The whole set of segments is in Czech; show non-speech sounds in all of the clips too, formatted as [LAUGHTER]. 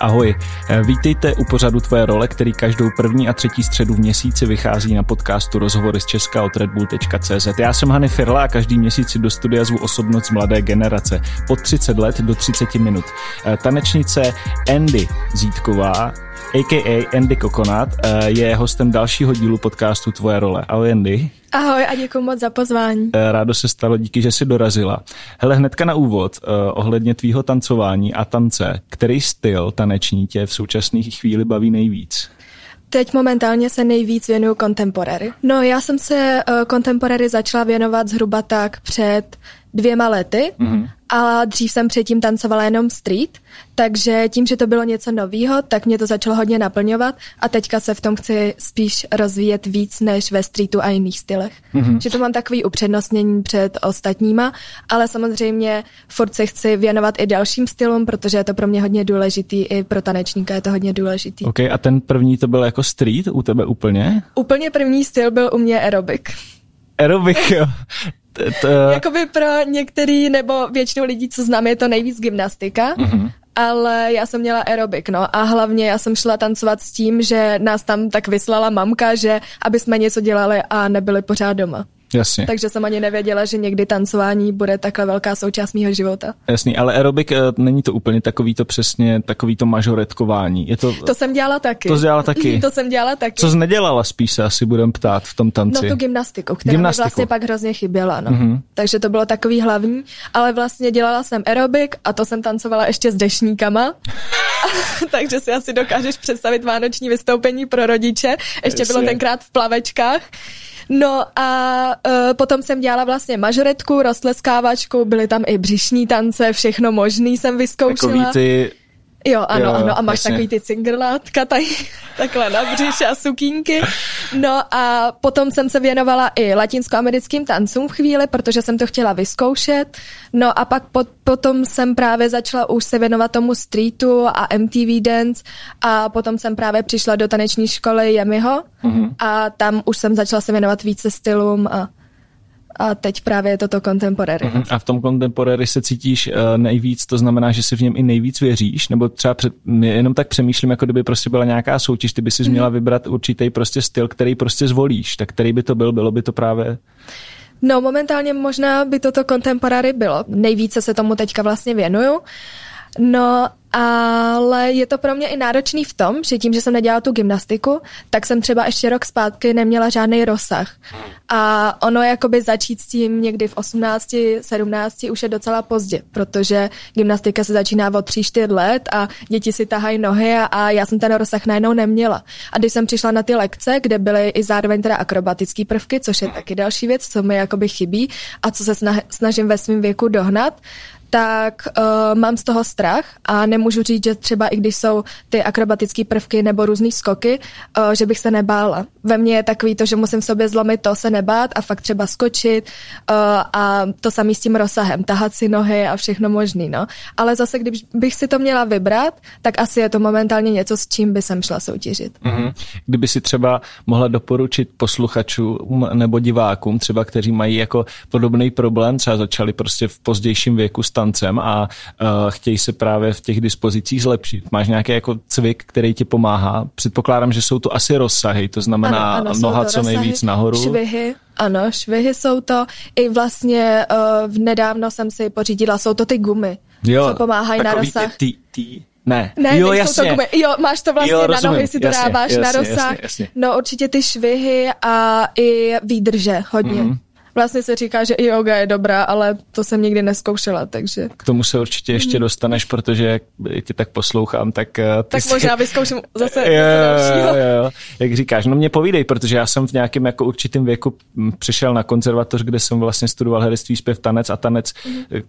Ahoj, eh, vítejte u pořadu Tvoje role, který každou první a třetí středu v měsíci vychází na podcastu Rozhovory z Česka od redbull.cz. Já jsem Hany Firla a každý měsíc si do studia zvu osobnost mladé generace. Pod 30 let do 30 minut. Eh, tanečnice Andy Zítková a.k.a. Andy Coconut, eh, je hostem dalšího dílu podcastu Tvoje role. Ahoj Andy. Ahoj a děkuji moc za pozvání. Eh, rádo se stalo, díky, že jsi dorazila. Hele, hnedka na úvod, uh, ohledně tvýho tancování a tance, který styl taneční tě v současné chvíli baví nejvíc? Teď momentálně se nejvíc věnuju contemporary. No, já jsem se uh, contemporary začala věnovat zhruba tak před dvěma lety mm-hmm. a dřív jsem předtím tancovala jenom street, takže tím, že to bylo něco novýho, tak mě to začalo hodně naplňovat a teďka se v tom chci spíš rozvíjet víc než ve streetu a jiných stylech. Mm-hmm. Že to mám takový upřednostnění před ostatníma, ale samozřejmě furt se chci věnovat i dalším stylům, protože je to pro mě hodně důležitý, i pro tanečníka je to hodně důležitý. Ok, a ten první to byl jako street u tebe úplně? Úplně první styl byl u mě aerobic. Aerobic, jo. To... Jakoby pro některý nebo většinu lidí, co znám, je to nejvíc gymnastika, mm-hmm. ale já jsem měla aerobik, no a hlavně já jsem šla tancovat s tím, že nás tam tak vyslala mamka, že aby jsme něco dělali a nebyli pořád doma. Jasně. Takže jsem ani nevěděla, že někdy tancování bude takhle velká součást mého života. Jasný, ale aerobik eh, není to úplně takový to přesně, takový to mažoretkování. Je to, to jsem dělala taky. To dělala taky. [LAUGHS] to jsem dělala taky. Co jsi nedělala spíš se asi budem ptát v tom tanci? No tu gymnastiku, která gymnastiku. mi vlastně pak hrozně chyběla. No. Mm-hmm. Takže to bylo takový hlavní, ale vlastně dělala jsem aerobik a to jsem tancovala ještě s dešníkama. [LAUGHS] [LAUGHS] Takže si asi dokážeš představit vánoční vystoupení pro rodiče. Ještě Jasně. bylo tenkrát v plavečkách. No a uh, potom jsem dělala vlastně mažoretku, roztleskávačku, byly tam i břišní tance, všechno možný jsem vyzkoušela. Takový ty Jo, ano, jo, ano. A máš jasně. takový ty cingrlátka tady, takhle na břiše a sukínky. No a potom jsem se věnovala i latinskoamerickým tancům v chvíli, protože jsem to chtěla vyzkoušet. No a pak pot, potom jsem právě začala už se věnovat tomu streetu a MTV dance a potom jsem právě přišla do taneční školy Jemiho mm-hmm. a tam už jsem začala se věnovat více stylům a a teď právě je toto contemporary. Uh-huh. A v tom contemporary se cítíš uh, nejvíc, to znamená, že si v něm i nejvíc věříš, nebo třeba před, jenom tak přemýšlím, jako kdyby prostě byla nějaká soutěž, ty by si uh-huh. měla vybrat určitý prostě styl, který prostě zvolíš, tak který by to byl, bylo by to právě... No momentálně možná by toto contemporary bylo. Nejvíce se tomu teďka vlastně věnuju. No ale je to pro mě i náročný v tom, že tím, že jsem nedělala tu gymnastiku, tak jsem třeba ještě rok zpátky neměla žádný rozsah. A ono jakoby začít s tím někdy v 18, 17 už je docela pozdě, protože gymnastika se začíná od 3-4 let a děti si tahají nohy a, a já jsem ten rozsah najednou neměla. A když jsem přišla na ty lekce, kde byly i zároveň teda akrobatické prvky, což je taky další věc, co mi jakoby chybí a co se snažím ve svém věku dohnat, tak uh, mám z toho strach a nemůžu říct, že třeba i když jsou ty akrobatické prvky nebo různé skoky, uh, že bych se nebála. Ve mně je takový to, že musím v sobě zlomit to se nebát a fakt třeba skočit uh, a to samý s tím rozsahem, tahat si nohy a všechno možný, no. Ale zase, když bych si to měla vybrat, tak asi je to momentálně něco, s čím by jsem šla soutěžit. Mm-hmm. Kdyby si třeba mohla doporučit posluchačům nebo divákům, třeba kteří mají jako podobný problém, třeba začali prostě v pozdějším věku tancem a uh, chtějí se právě v těch dispozicích zlepšit. Máš nějaký jako cvik, který ti pomáhá? Předpokládám, že jsou to asi rozsahy, to znamená ano, ano, noha co nejvíc nahoru. Švihy, ano, švihy jsou to. I vlastně uh, nedávno jsem si pořídila, jsou to ty gumy, jo, co pomáhají na rozsah. Ty, ty, ne, ne jo, jasně. To gumy. Jo, máš to vlastně jo, na nohy, si to jasně, dáváš jasně, na rozsah. Jasně, jasně. No určitě ty švihy a i výdrže hodně. Mm vlastně se říká, že i yoga je dobrá, ale to jsem nikdy neskoušela, takže... K tomu se určitě ještě mhm. dostaneš, protože jak tě tak poslouchám, tak... Eh, tak jsi... možná vyzkouším zase [LAUGHS] jo, jo, jo, Jak říkáš, no mě povídej, protože já jsem v nějakém jako určitým věku přišel na konzervatoř, kde jsem vlastně studoval herectví, zpěv, tanec a tanec, mm-hmm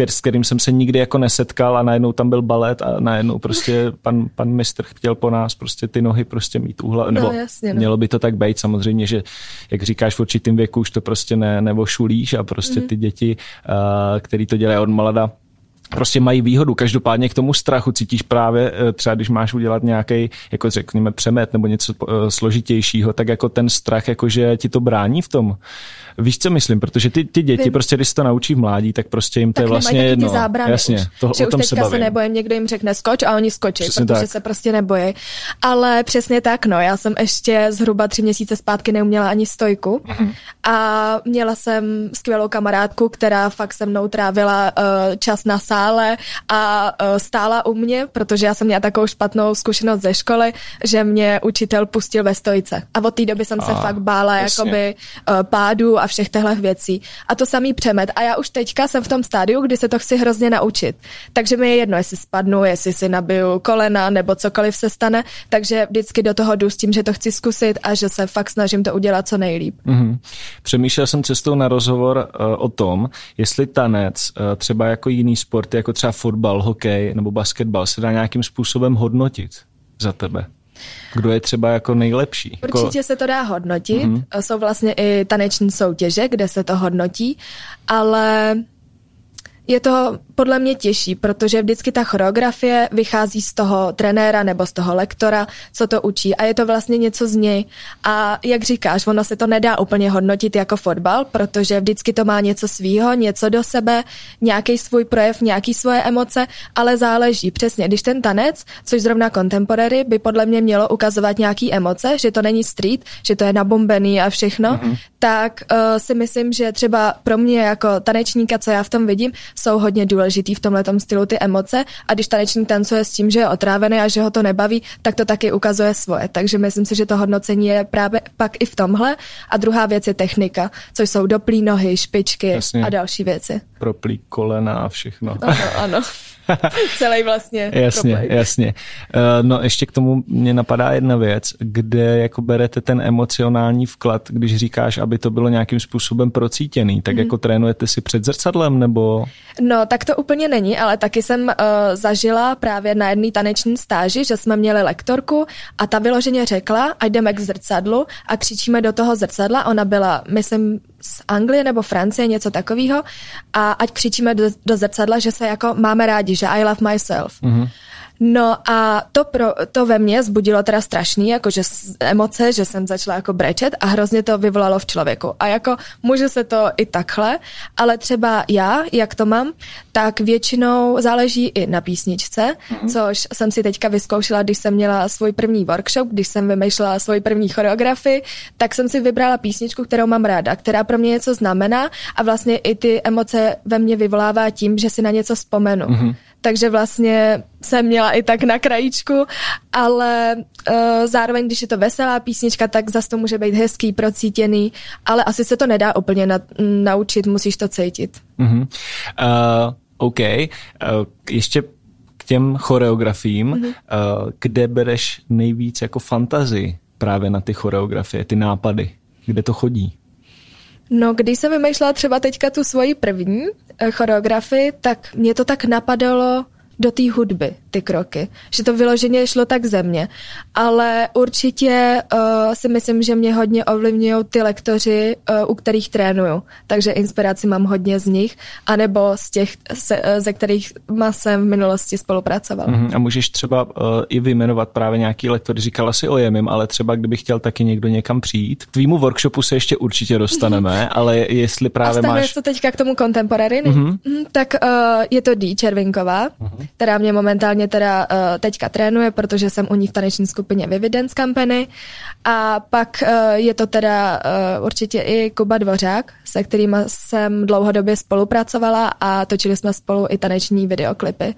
s kterým jsem se nikdy jako nesetkal a najednou tam byl balet a najednou prostě pan, pan mistr chtěl po nás prostě ty nohy prostě mít úhla, nebo no, jasně, no. mělo by to tak být samozřejmě, že jak říkáš v určitým věku už to prostě ne, nebo šulíš a prostě mm-hmm. ty děti, uh, který to dělají od malada, prostě mají výhodu. Každopádně k tomu strachu cítíš právě eh, třeba, když máš udělat nějaký, jako řekněme, přemet nebo něco eh, složitějšího, tak jako ten strach, jakože ti to brání v tom. Víš, co myslím? Protože ty, ty děti, Vím. prostě když se to naučí v mládí, tak prostě jim to tak je vlastně jedno. zábrany Jasně, už, to, že o tom už teďka se, se nebojím, někdo jim řekne skoč a oni skočí, přesně protože tak. se prostě nebojí. Ale přesně tak, no, já jsem ještě zhruba tři měsíce zpátky neuměla ani stojku mm-hmm. a měla jsem skvělou kamarádku, která fakt se mnou trávila uh, čas na sále a uh, stála u mě, protože já jsem měla takovou špatnou zkušenost ze školy, že mě učitel pustil ve stojce. A od té doby jsem se a, fakt bála jasně. jakoby uh, pádu a všech těchto věcí. A to samý přemet. A já už teďka jsem v tom stádiu, kdy se to chci hrozně naučit. Takže mi je jedno, jestli spadnu, jestli si nabiju kolena nebo cokoliv se stane. Takže vždycky do toho jdu s tím, že to chci zkusit a že se fakt snažím to udělat co nejlíp. Mm-hmm. Přemýšlel jsem cestou na rozhovor uh, o tom, jestli tanec, uh, třeba jako jiný sporty, jako třeba fotbal, hokej nebo basketbal, se dá nějakým způsobem hodnotit za tebe. Kdo je třeba jako nejlepší? Jako- Určitě se to dá hodnotit. Mm-hmm. Jsou vlastně i taneční soutěže, kde se to hodnotí, ale je to podle mě těžší, protože vždycky ta choreografie vychází z toho trenéra nebo z toho lektora, co to učí a je to vlastně něco z něj. A jak říkáš, ono se to nedá úplně hodnotit jako fotbal, protože vždycky to má něco svýho, něco do sebe, nějaký svůj projev, nějaký svoje emoce, ale záleží přesně. Když ten tanec, což zrovna contemporary, by podle mě mělo ukazovat nějaký emoce, že to není street, že to je nabombený a všechno, mm-hmm. tak uh, si myslím, že třeba pro mě jako tanečníka, co já v tom vidím, jsou hodně důležitý v tomhle stylu ty emoce a když tanečník tancuje s tím, že je otrávený a že ho to nebaví, tak to taky ukazuje svoje. Takže myslím si, že to hodnocení je právě pak i v tomhle. A druhá věc je technika, což jsou doplí nohy, špičky Jasně. a další věci. Proplí kolena a všechno. Ano, ano. [LAUGHS] [LAUGHS] Celý vlastně. Jasně, problém. jasně. Uh, no ještě k tomu mě napadá jedna věc, kde jako berete ten emocionální vklad, když říkáš, aby to bylo nějakým způsobem procítěný, tak mm. jako trénujete si před zrcadlem nebo? No, tak to úplně není, ale taky jsem uh, zažila právě na jedné taneční stáži, že jsme měli lektorku a ta vyloženě řekla, ať jdeme k zrcadlu a křičíme do toho zrcadla. Ona byla, myslím, z Anglie nebo Francie, něco takového a ať křičíme do, do zrcadla, že se jako máme rádi, že I love myself. Mm-hmm. No a to, pro, to ve mně zbudilo teda strašný, jakože emoce, že jsem začala jako brečet a hrozně to vyvolalo v člověku. A jako může se to i takhle, ale třeba já, jak to mám, tak většinou záleží i na písničce, mm-hmm. což jsem si teďka vyzkoušela, když jsem měla svůj první workshop, když jsem vymýšlela svoji první choreografii, tak jsem si vybrala písničku, kterou mám ráda, která pro mě něco znamená a vlastně i ty emoce ve mně vyvolává tím, že si na něco vzpomenu. Mm-hmm takže vlastně jsem měla i tak na krajíčku, ale uh, zároveň, když je to veselá písnička, tak zase to může být hezký, procítěný, ale asi se to nedá úplně na, naučit, musíš to cítit. Uh-huh. Uh, OK. Uh, ještě k těm choreografiím, uh-huh. uh, kde bereš nejvíc jako fantazii právě na ty choreografie, ty nápady? Kde to chodí? No, když jsem vymýšlela třeba teďka tu svoji první eh, choreografii, tak mě to tak napadalo do té hudby, ty kroky. Že to vyloženě šlo tak ze mě. Ale určitě uh, si myslím, že mě hodně ovlivňují ty lektoři, uh, u kterých trénuju. Takže inspiraci mám hodně z nich, anebo z těch, se, uh, ze kterých jsem v minulosti spolupracoval. Uh-huh. A můžeš třeba uh, i vyjmenovat právě nějaký lektor, říkala si o Jemim, ale třeba kdyby chtěl taky někdo někam přijít. K tvýmu workshopu se ještě určitě dostaneme, ale jestli právě A máš... to teďka k tomu contemporary, uh-huh. tak uh, je to D. Červinková, uh-huh která mě momentálně teda uh, teďka trénuje, protože jsem u ní v taneční skupině Vividence Company. A pak uh, je to teda uh, určitě i Kuba Dvořák, se kterým jsem dlouhodobě spolupracovala a točili jsme spolu i taneční videoklipy.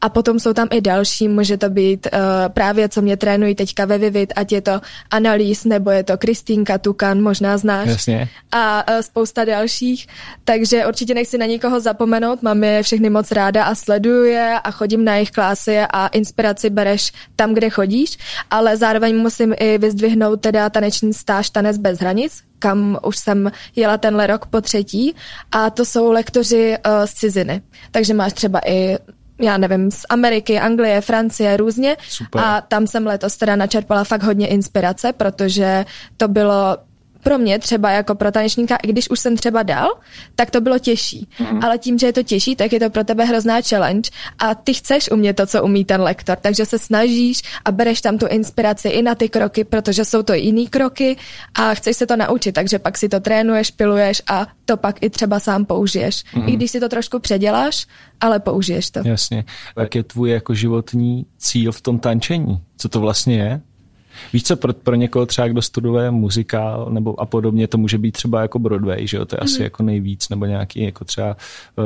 A potom jsou tam i další, může to být uh, právě, co mě trénují teďka ve Vivid, ať je to Analýz, nebo je to Kristýnka Tukan, možná znáš. Jasně. A uh, spousta dalších. Takže určitě nechci na nikoho zapomenout, mám je všechny moc ráda a sleduju je a chodím na jejich klásy a inspiraci bereš tam, kde chodíš, ale zároveň musím i vyzdvihnout teda taneční stáž Tanec bez hranic, kam už jsem jela tenhle rok po třetí a to jsou lektoři uh, z ciziny. Takže máš třeba i já nevím, z Ameriky, Anglie, Francie, různě. Super. A tam jsem letos teda načerpala fakt hodně inspirace, protože to bylo pro mě třeba jako pro tanečníka, i když už jsem třeba dal, tak to bylo těžší. Mm. Ale tím, že je to těžší, tak je to pro tebe hrozná challenge a ty chceš umět to, co umí ten lektor, takže se snažíš a bereš tam tu inspiraci i na ty kroky, protože jsou to jiný kroky a chceš se to naučit, takže pak si to trénuješ, piluješ a to pak i třeba sám použiješ. Mm. I když si to trošku předěláš, ale použiješ to. Jasně. Jak je tvůj jako životní cíl v tom tančení? Co to vlastně je? Víš co, pro, pro někoho třeba, kdo studuje muzikál nebo a podobně, to může být třeba jako Broadway, že jo, to je mm. asi mhm. jako nejvíc, nebo nějaký jako třeba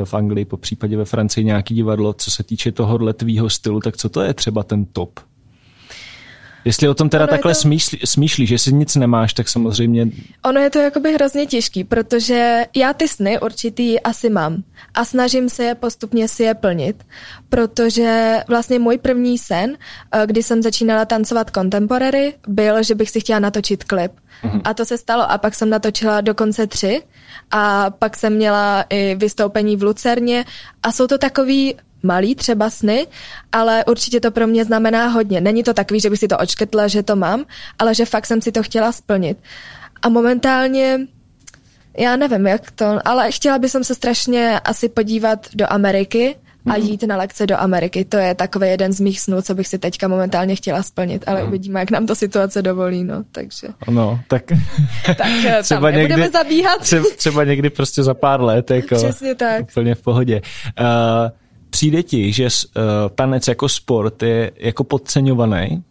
v Anglii, po případě ve Francii nějaký divadlo, co se týče toho tvýho stylu, tak co to je třeba ten top? Jestli o tom teda ono takhle to... smýšlí, smýšlíš, že si nic nemáš, tak samozřejmě... Ono je to jakoby hrozně těžký, protože já ty sny určitý asi mám a snažím se je postupně si je plnit, protože vlastně můj první sen, eh, kdy jsem začínala tancovat contemporary, byl, že bych si chtěla natočit klip. Mm-hmm. A to se stalo a pak jsem natočila dokonce tři a pak jsem měla i vystoupení v Lucerně a jsou to takový malý třeba sny, ale určitě to pro mě znamená hodně. Není to takový, že bych si to očkrtla, že to mám, ale že fakt jsem si to chtěla splnit. A momentálně já nevím, jak to, ale chtěla bych se strašně asi podívat do Ameriky a mhm. jít na lekce do Ameriky. To je takový jeden z mých snů, co bych si teďka momentálně chtěla splnit, ale mm. uvidíme, jak nám to situace dovolí, no, takže. No, tak, [LAUGHS] tak eh, třeba tam někdy, zabíhat. Třeba, třeba někdy prostě za pár let, jako. Přesně tak. Úplně v pohodě. Uh, Přijde ti, že uh, tanec jako sport je jako podceňovaný?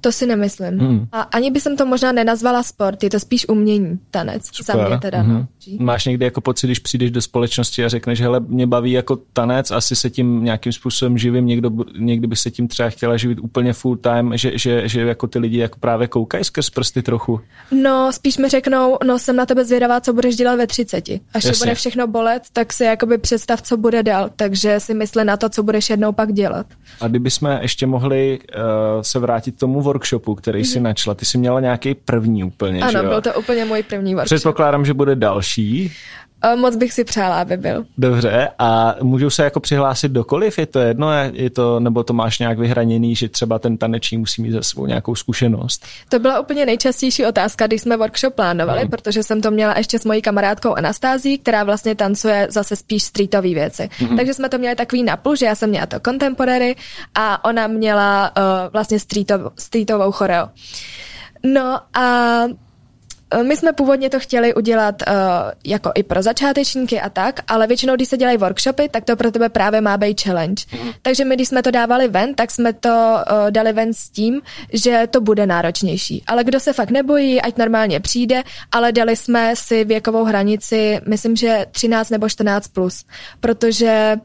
To si nemyslím. Mm. A ani by jsem to možná nenazvala sport, je to spíš umění, tanec. Super. Za mě teda. Mm-hmm. No. Máš někdy jako pocit, když přijdeš do společnosti a řekneš, hele, mě baví jako tanec, asi se tím nějakým způsobem živím, někdo, někdy by se tím třeba chtěla živit úplně full time, že, že, že jako ty lidi jako právě koukají skrz prsty trochu? No, spíš mi řeknou, no jsem na tebe zvědavá, co budeš dělat ve 30. Až Jasně. bude všechno bolet, tak si jakoby představ, co bude dál. Takže si mysli na to, co budeš jednou pak dělat. A kdybychom ještě mohli uh, se vrátit k tomu workshopu, který mm-hmm. si načla. Ty jsi měla nějaký první úplně, Ano, že jo? byl to úplně můj první workshop. Předpokládám, že bude další. Moc bych si přála, aby byl. Dobře, a můžou se jako přihlásit dokoliv? Je to jedno, je to, nebo to máš nějak vyhraněný, že třeba ten taneční musí mít za svou nějakou zkušenost? To byla úplně nejčastější otázka, když jsme workshop plánovali, hmm. protože jsem to měla ještě s mojí kamarádkou Anastází, která vlastně tancuje zase spíš streetové věci. Hmm. Takže jsme to měli takový napůl, že já jsem měla to contemporary a ona měla uh, vlastně streetov, streetovou choreo. No a my jsme původně to chtěli udělat uh, jako i pro začátečníky a tak, ale většinou, když se dělají workshopy, tak to pro tebe právě má být challenge. Mm. Takže my, když jsme to dávali ven, tak jsme to uh, dali ven s tím, že to bude náročnější. Ale kdo se fakt nebojí, ať normálně přijde, ale dali jsme si věkovou hranici, myslím, že 13 nebo 14 plus, protože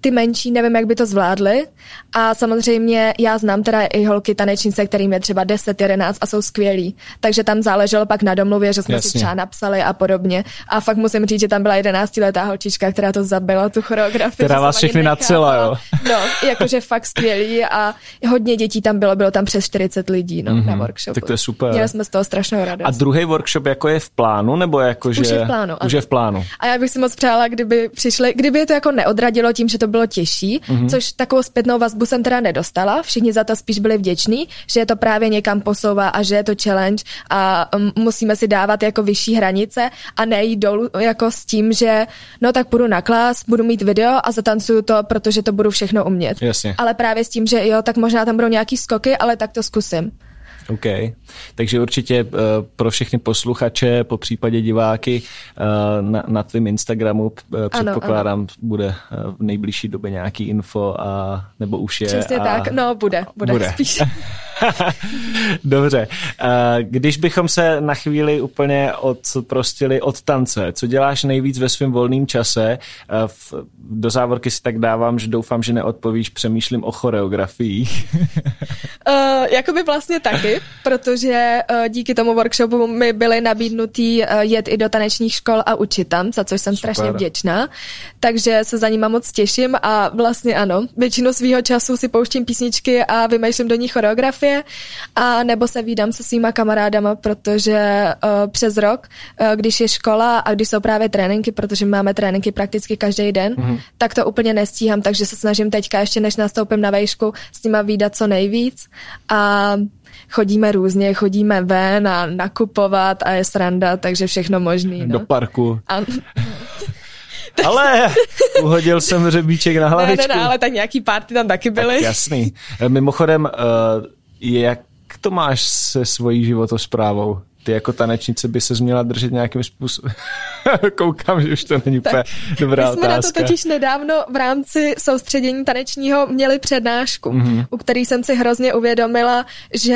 ty menší nevím, jak by to zvládly. A samozřejmě já znám teda i holky tanečnice, kterým je třeba 10, 11 a jsou skvělí. Takže tam záleželo pak na domluvě, že jsme Jasně. si třeba napsali a podobně. A fakt musím říct, že tam byla 11 letá holčička, která to zabila, tu choreografii. Která vás všechny nacela, jo. No, jakože fakt skvělí a hodně dětí tam bylo, bylo tam přes 40 lidí no, mm-hmm. na workshopu. Tak to je super. Měli jsme z toho strašnou radost. A druhý workshop jako je v plánu, nebo jako, že... Už je v plánu. Už je v plánu. A já bych si moc přála, kdyby přišli, kdyby je to jako neodradilo tím, že to bylo těžší, mm-hmm. což takovou zpětnou vazbu jsem teda nedostala. Všichni za to spíš byli vděční, že je to právě někam posouvá a že je to challenge a um, musíme si dávat jako vyšší hranice a nejít dolů jako s tím, že no tak půjdu na klas, budu mít video a zatancuju to, protože to budu všechno umět. Jasně. Ale právě s tím, že jo, tak možná tam budou nějaký skoky, ale tak to zkusím. OK. Takže určitě uh, pro všechny posluchače, po případě diváky uh, na, na tvém Instagramu uh, předpokládám, ano, ano. bude v nejbližší době nějaký info a nebo už je. Přesně a... tak, no bude, bude, bude. spíš. [LAUGHS] [LAUGHS] Dobře. Když bychom se na chvíli úplně odprostili od tance, co děláš nejvíc ve svém volném čase? Do závorky si tak dávám, že doufám, že neodpovíš, přemýšlím o choreografii. uh, [LAUGHS] jakoby vlastně taky, protože uh, díky tomu workshopu mi byly nabídnutý uh, jet i do tanečních škol a učit tam, za což jsem Super. strašně vděčná. Takže se za nima moc těším a vlastně ano, většinu svého času si pouštím písničky a vymýšlím do nich choreografie Moskvě a nebo se vídám se svýma kamarádama, protože uh, přes rok, uh, když je škola a když jsou právě tréninky, protože máme tréninky prakticky každý den, mm-hmm. tak to úplně nestíhám, takže se snažím teďka ještě než nastoupím na vejšku s nima výdat co nejvíc a chodíme různě, chodíme ven a nakupovat a je sranda, takže všechno možný. No. Do parku. A... [LAUGHS] ale uhodil jsem řebíček na hlavičku. Ne, ne, ne, ale tak nějaký party tam taky byly. Tak jasný. Mimochodem, uh, jak to máš se svojí životosprávou? ty jako tanečnice by se měla držet nějakým způsobem. [LAUGHS] Koukám, že už to není úplně dobrá my jsme otázka. na to totiž nedávno v rámci soustředění tanečního měli přednášku, mm-hmm. u který jsem si hrozně uvědomila, že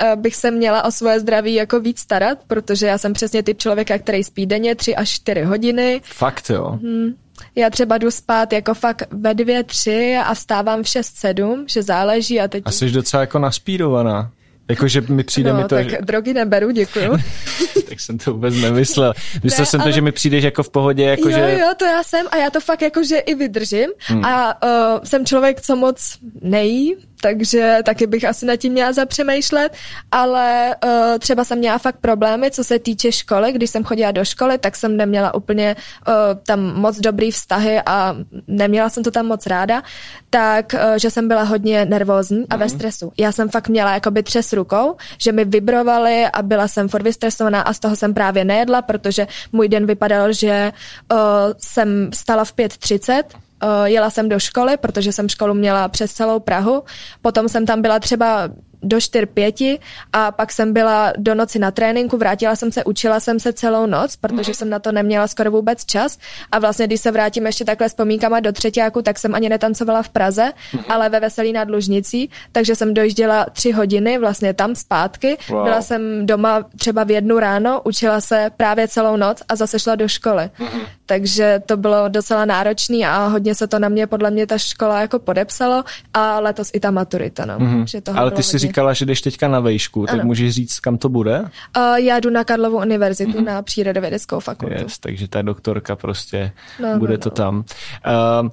eh, bych se měla o svoje zdraví jako víc starat, protože já jsem přesně typ člověka, který spí denně 3 až 4 hodiny. Fakt jo. Mm. Já třeba jdu spát jako fakt ve dvě, tři a vstávám v šest, sedm, že záleží a teď... A jsi docela jako naspírovaná. Jakože mi přijde no, mi to, tak že... drogy neberu, děkuju. [LAUGHS] tak jsem to vůbec nemyslel. Myslel ne, jsem ale... to, že mi přijdeš jako v pohodě, jako jo, že... Jo, to já jsem a já to fakt jako, že i vydržím hmm. a uh, jsem člověk, co moc nejí, takže taky bych asi nad tím měla zapřemýšlet, ale uh, třeba jsem měla fakt problémy, co se týče školy, když jsem chodila do školy, tak jsem neměla úplně uh, tam moc dobrý vztahy a neměla jsem to tam moc ráda, tak, uh, že jsem byla hodně nervózní a mm. ve mhm. stresu. Já jsem fakt měla jakoby třes rukou, že mi vibrovali a byla jsem furt vystresovaná a z toho jsem právě nejedla, protože můj den vypadal, že uh, jsem stala v 5.30, Uh, jela jsem do školy, protože jsem školu měla přes celou Prahu. Potom jsem tam byla třeba do 4-5 a pak jsem byla do noci na tréninku, vrátila jsem se, učila jsem se celou noc, protože mm. jsem na to neměla skoro vůbec čas a vlastně když se vrátím ještě takhle s pomínkama do třetíku, tak jsem ani netancovala v Praze, mm. ale ve Veselí nad Lužnicí, takže jsem dojížděla tři hodiny vlastně tam zpátky, wow. byla jsem doma třeba v jednu ráno, učila se právě celou noc a zase šla do školy. Mm. Takže to bylo docela náročný a hodně se to na mě podle mě ta škola jako podepsalo a letos i ta maturita. No. Mm. Že toho ale ty si říkala, že jdeš teďka na vejšku, tak ano. můžeš říct, kam to bude? Uh, já jdu na Karlovu univerzitu mm-hmm. na přírodovědeckou fakultu. Yes, takže ta doktorka prostě no, bude no, to no. tam.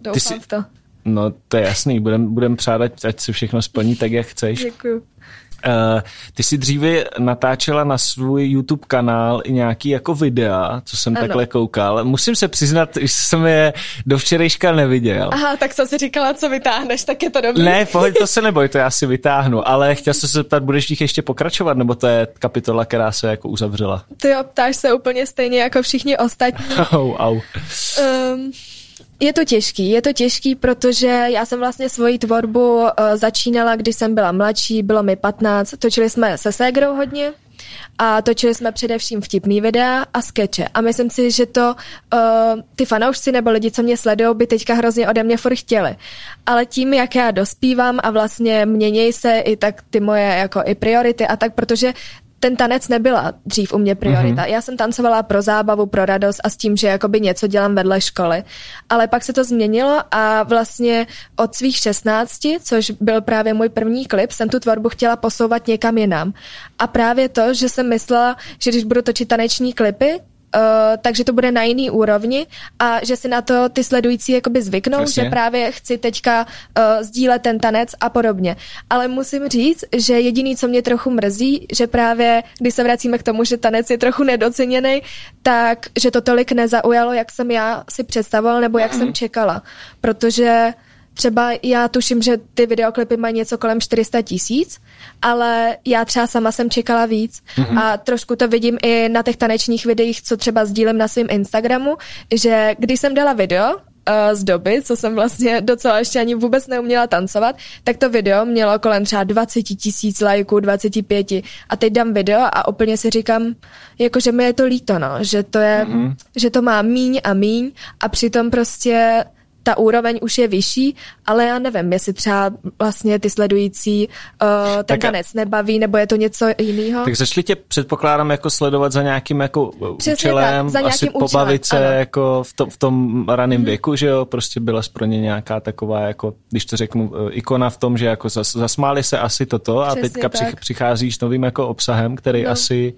Uh, ty si, to. No, to je jasný, budem, budem přát, ať se všechno splní tak, jak chceš. Děkuju. Uh, ty si dříve natáčela na svůj YouTube kanál i nějaký jako videa, co jsem ano. takhle koukal. Musím se přiznat, že jsem je do včerejška neviděl. Aha, tak jsem si říkala, co vytáhneš, tak je to dobré. Ne, [LAUGHS] pohoď, to se neboj, to já si vytáhnu, ale chtěl jsem se zeptat, budeš jich ještě pokračovat, nebo to je kapitola, která se jako uzavřela? Ty jo, ptáš se úplně stejně jako všichni ostatní. [LAUGHS] au, au. Um, je to těžký, je to těžký, protože já jsem vlastně svoji tvorbu uh, začínala, když jsem byla mladší, bylo mi 15, točili jsme se ségrou hodně, a točili jsme především vtipný videa a skeče. A myslím si, že to uh, ty fanoušci nebo lidi, co mě sledují, by teďka hrozně ode mě furt chtěli. Ale tím, jak já dospívám a vlastně měněj se i tak ty moje jako i priority a tak, protože ten tanec nebyla dřív u mě priorita. Mm-hmm. Já jsem tancovala pro zábavu, pro radost a s tím, že jakoby něco dělám vedle školy. Ale pak se to změnilo a vlastně od svých 16, což byl právě můj první klip, jsem tu tvorbu chtěla posouvat někam jinam. A právě to, že jsem myslela, že když budu točit taneční klipy, Uh, takže to bude na jiný úrovni a že si na to ty sledující jakoby zvyknou, Přesně. že právě chci teďka uh, sdílet ten tanec a podobně. Ale musím říct, že jediný, co mě trochu mrzí, že právě když se vracíme k tomu, že tanec je trochu nedoceněný, tak že to tolik nezaujalo, jak jsem já si představoval nebo jak mm. jsem čekala. Protože Třeba já tuším, že ty videoklipy mají něco kolem 400 tisíc, ale já třeba sama jsem čekala víc mm-hmm. a trošku to vidím i na těch tanečních videích, co třeba sdílím na svém Instagramu, že když jsem dala video, uh, z doby, co jsem vlastně docela ještě ani vůbec neuměla tancovat, tak to video mělo kolem třeba 20 tisíc lajků, 25 a teď dám video a úplně si říkám, jako že mi je to líto, no, že to je, mm-hmm. že to má míň a míň a přitom prostě ta úroveň už je vyšší, ale já nevím, jestli třeba vlastně ty sledující uh, ten tak tanec nebaví, nebo je to něco jiného. Tak začali tě, předpokládám, jako sledovat za nějakým jako Přesně účelem, tak, za nějakým asi pobavit se jako v, to, v tom raném mm-hmm. věku, že jo, prostě byla pro ně nějaká taková, jako, když to řeknu, eh, ikona v tom, že jako zas, zasmáli se asi toto a Přesně teďka tak. přicházíš novým jako obsahem, který no. asi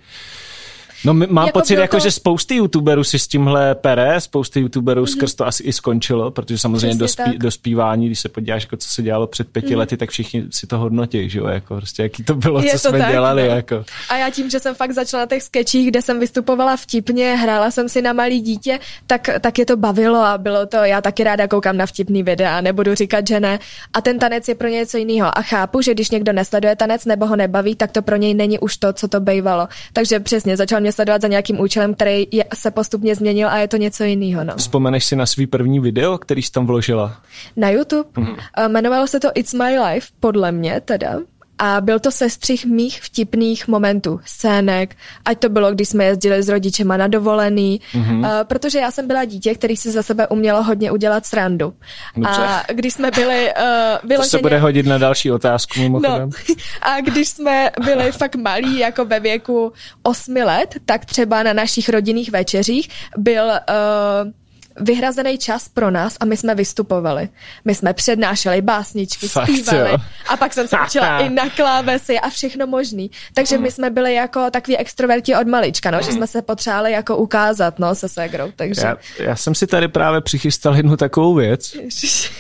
No mám jako pocit, jako, to... že spousty youtuberů si s tímhle pere, spousty youtuberů mm-hmm. skrz to asi i skončilo, protože samozřejmě dospí, dospívání, když se podíváš, jako co se dělalo před pěti mm-hmm. lety, tak všichni si to hodnotí, že jo, jako prostě jaký to bylo, je co to jsme tak, dělali. No. Jako. A já tím, že jsem fakt začala na těch sketchích, kde jsem vystupovala vtipně, hrála jsem si na malý dítě, tak, tak je to bavilo a bylo to, já taky ráda koukám na vtipný videa, nebudu říkat, že ne. A ten tanec je pro ně něco jiného. A chápu, že když někdo nesleduje tanec nebo ho nebaví, tak to pro něj není už to, co to bývalo. Takže přesně, začal mě sledovat za nějakým účelem, který je, se postupně změnil a je to něco jiného. No. Vzpomeneš si na svý první video, který jsi tam vložila? Na YouTube. Mm-hmm. Jmenovalo se to It's My Life, podle mě teda a byl to sestřih mých vtipných momentů, scének, ať to bylo, když jsme jezdili s rodičema na dovolený, mm-hmm. uh, protože já jsem byla dítě, který si za sebe umělo hodně udělat srandu. Dobře. A když jsme byli uh, vyloženě... To se bude hodit na další otázku mimochodem. No. [LAUGHS] A když jsme byli fakt malí, jako ve věku osmi let, tak třeba na našich rodinných večeřích byl... Uh, vyhrazený čas pro nás a my jsme vystupovali. My jsme přednášeli básničky, Fakt, zpívali jo. a pak jsem se učila i na [LAUGHS] klávesy a všechno možný. Takže my jsme byli jako takový extroverti od malička, no, že jsme se potřebovali jako ukázat no, se segrou. Takže... Já, já jsem si tady právě přichystal jednu takovou věc. Ježiš.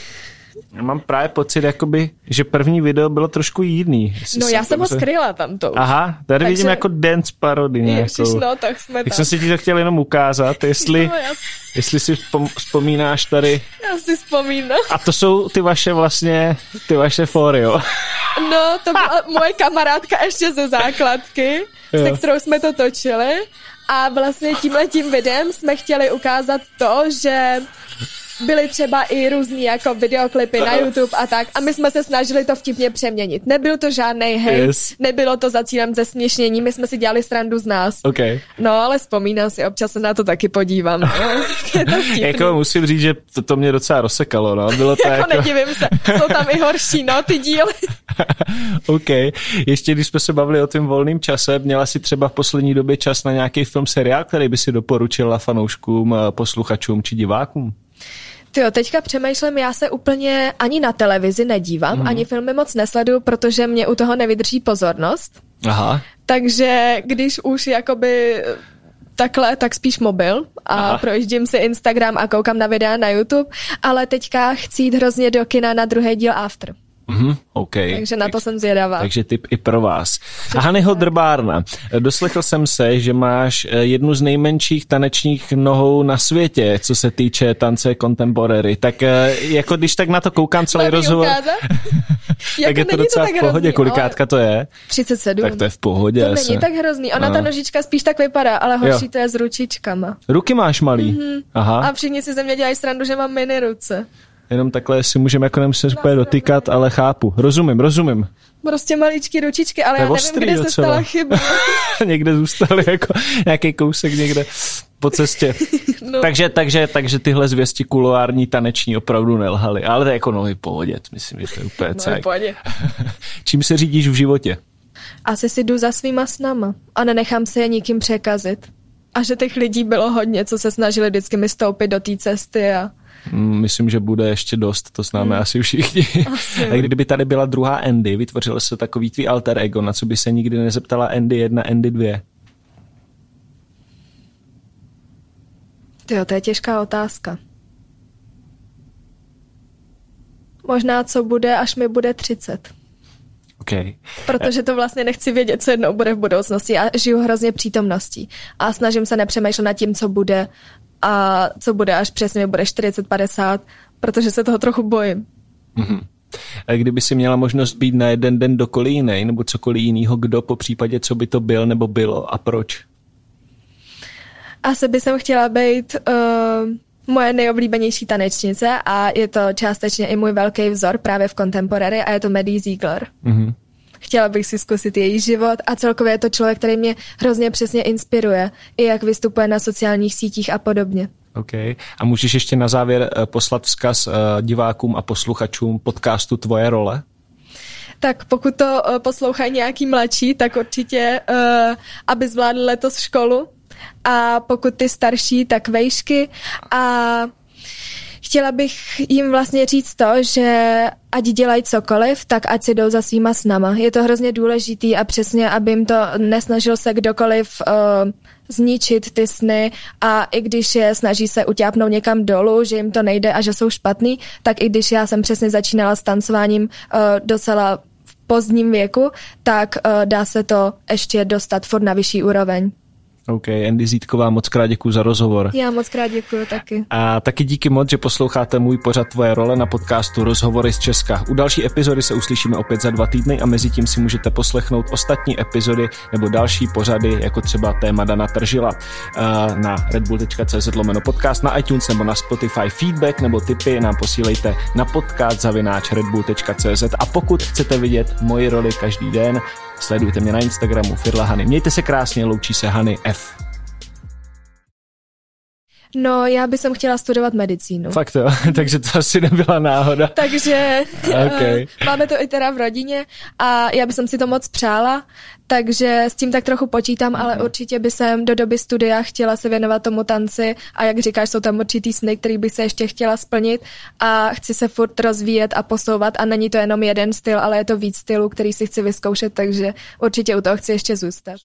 Já mám právě pocit, jakoby, že první video bylo trošku jiný. No já jsem ho se... skryla tam to. Aha, tady Takže... vidím jako dance parody nějakou. no, tak jsme tak jsem si ti to chtěl jenom ukázat, jestli, no, já... jestli si vzpomínáš tady. Já si vzpomínám. A to jsou ty vaše vlastně, ty vaše fóry, jo? No, to byla [LAUGHS] moje kamarádka ještě ze základky, jo. se kterou jsme to točili. A vlastně tímhletím videem jsme chtěli ukázat to, že byly třeba i různý jako videoklipy na YouTube a tak a my jsme se snažili to vtipně přeměnit. Nebyl to žádný hej, yes. nebylo to za cílem zesměšnění, my jsme si dělali srandu z nás. Okay. No ale vzpomínám si, občas se na to taky podívám. No. [LAUGHS] Je to jako musím říct, že to, to mě docela rozsekalo, no. Bylo to [LAUGHS] jako, jako... nedivím se, jsou tam i horší, no, ty díly. [LAUGHS] OK. Ještě když jsme se bavili o tom volném čase, měla si třeba v poslední době čas na nějaký film, seriál, který by si doporučila fanouškům, posluchačům či divákům? Jo, teďka přemýšlím, já se úplně ani na televizi nedívám, mm. ani filmy moc nesleduju, protože mě u toho nevydrží pozornost. Aha. Takže když už jakoby takhle, tak spíš mobil a Aha. projíždím si Instagram a koukám na videa na YouTube, ale teďka chci jít hrozně do kina na druhý díl After. Mm-hmm, okay. Takže na to jsem zvědavá. Takže tip i pro vás. A Hanyho Drbárna, doslechl jsem se, že máš eh, jednu z nejmenších tanečních nohou na světě, co se týče tance contemporary. Tak eh, jako když tak na to koukám celý rozhovor, [LAUGHS] tak je to docela to v pohodě. Hrozný, Kolikátka to je? 37. Tak to je v pohodě. To není tak hrozný. Ona no. ta nožička spíš tak vypadá, ale horší jo. to je s ručičkama. Ruky máš malý? Mm-hmm. Aha. A všichni si ze mě dělají srandu, že mám mini ruce. Jenom takhle si můžeme jako nemusím úplně dotýkat, ale chápu. Rozumím, rozumím. Prostě maličky ručičky, ale já nevím, kde se stala chyba. [LAUGHS] někde zůstaly jako nějaký kousek někde po cestě. [LAUGHS] no. takže, takže, takže tyhle zvěsti kuloární taneční opravdu nelhaly. Ale to je jako nohy pohodě, myslím, že to je úplně cajk. [LAUGHS] Čím se řídíš v životě? Asi si jdu za svýma snama a nenechám se je nikým překazit. A že těch lidí bylo hodně, co se snažili vždycky mi stoupit do té cesty a myslím, že bude ještě dost, to známe mm. asi všichni. Asi. [LAUGHS] A kdyby tady byla druhá Andy, vytvořil se takový tvý alter ego, na co by se nikdy nezeptala Andy 1, Andy 2? Jo, to je těžká otázka. Možná, co bude, až mi bude 30. Okay. Protože to vlastně nechci vědět, co jednou bude v budoucnosti a žiju hrozně přítomností. A snažím se nepřemýšlet nad tím, co bude a co bude, až přesně bude 40-50, protože se toho trochu bojím. Mm-hmm. A kdyby si měla možnost být na jeden den dokoliv jiný, nebo cokoliv jiného, kdo po případě, co by to byl nebo bylo a proč? Asi by jsem chtěla být uh, moje nejoblíbenější tanečnice a je to částečně i můj velký vzor právě v contemporary a je to Maddie Ziegler. Mm-hmm. Chtěla bych si zkusit její život a celkově je to člověk, který mě hrozně přesně inspiruje, i jak vystupuje na sociálních sítích a podobně. OK. A můžeš ještě na závěr eh, poslat vzkaz eh, divákům a posluchačům podcastu Tvoje role? Tak pokud to eh, poslouchají nějaký mladší, tak určitě, aby zvládli letos školu. A pokud ty starší, tak vejšky. A chtěla bych jim vlastně říct to, že ať dělají cokoliv, tak ať si jdou za svýma snama. Je to hrozně důležitý a přesně, aby jim to nesnažil se kdokoliv uh, zničit ty sny a i když je snaží se utápnout někam dolů, že jim to nejde a že jsou špatný, tak i když já jsem přesně začínala s tancováním uh, docela v pozdním věku, tak uh, dá se to ještě dostat furt na vyšší úroveň. OK, Andy Zítková, moc krát děkuji za rozhovor. Já moc krát děkuji taky. A taky díky moc, že posloucháte můj pořad Tvoje role na podcastu Rozhovory z Česka. U další epizody se uslyšíme opět za dva týdny a mezi tím si můžete poslechnout ostatní epizody nebo další pořady, jako třeba téma Dana Tržila na redbull.cz lomeno podcast, na iTunes nebo na Spotify feedback nebo tipy nám posílejte na podcast zavináč redbull.cz a pokud chcete vidět moji roli každý den, Sledujte mě na Instagramu Firla Hany. Mějte se krásně, loučí se Hany F. No, já bych chtěla studovat medicínu. Fakt jo, [LAUGHS] takže to asi nebyla náhoda. takže [LAUGHS] okay. uh, máme to i teda v rodině a já bych si to moc přála, takže s tím tak trochu počítám, ale mm. určitě by jsem do doby studia chtěla se věnovat tomu tanci a jak říkáš, jsou tam určitý sny, který bych se ještě chtěla splnit a chci se furt rozvíjet a posouvat a není to jenom jeden styl, ale je to víc stylů, který si chci vyzkoušet, takže určitě u toho chci ještě zůstat.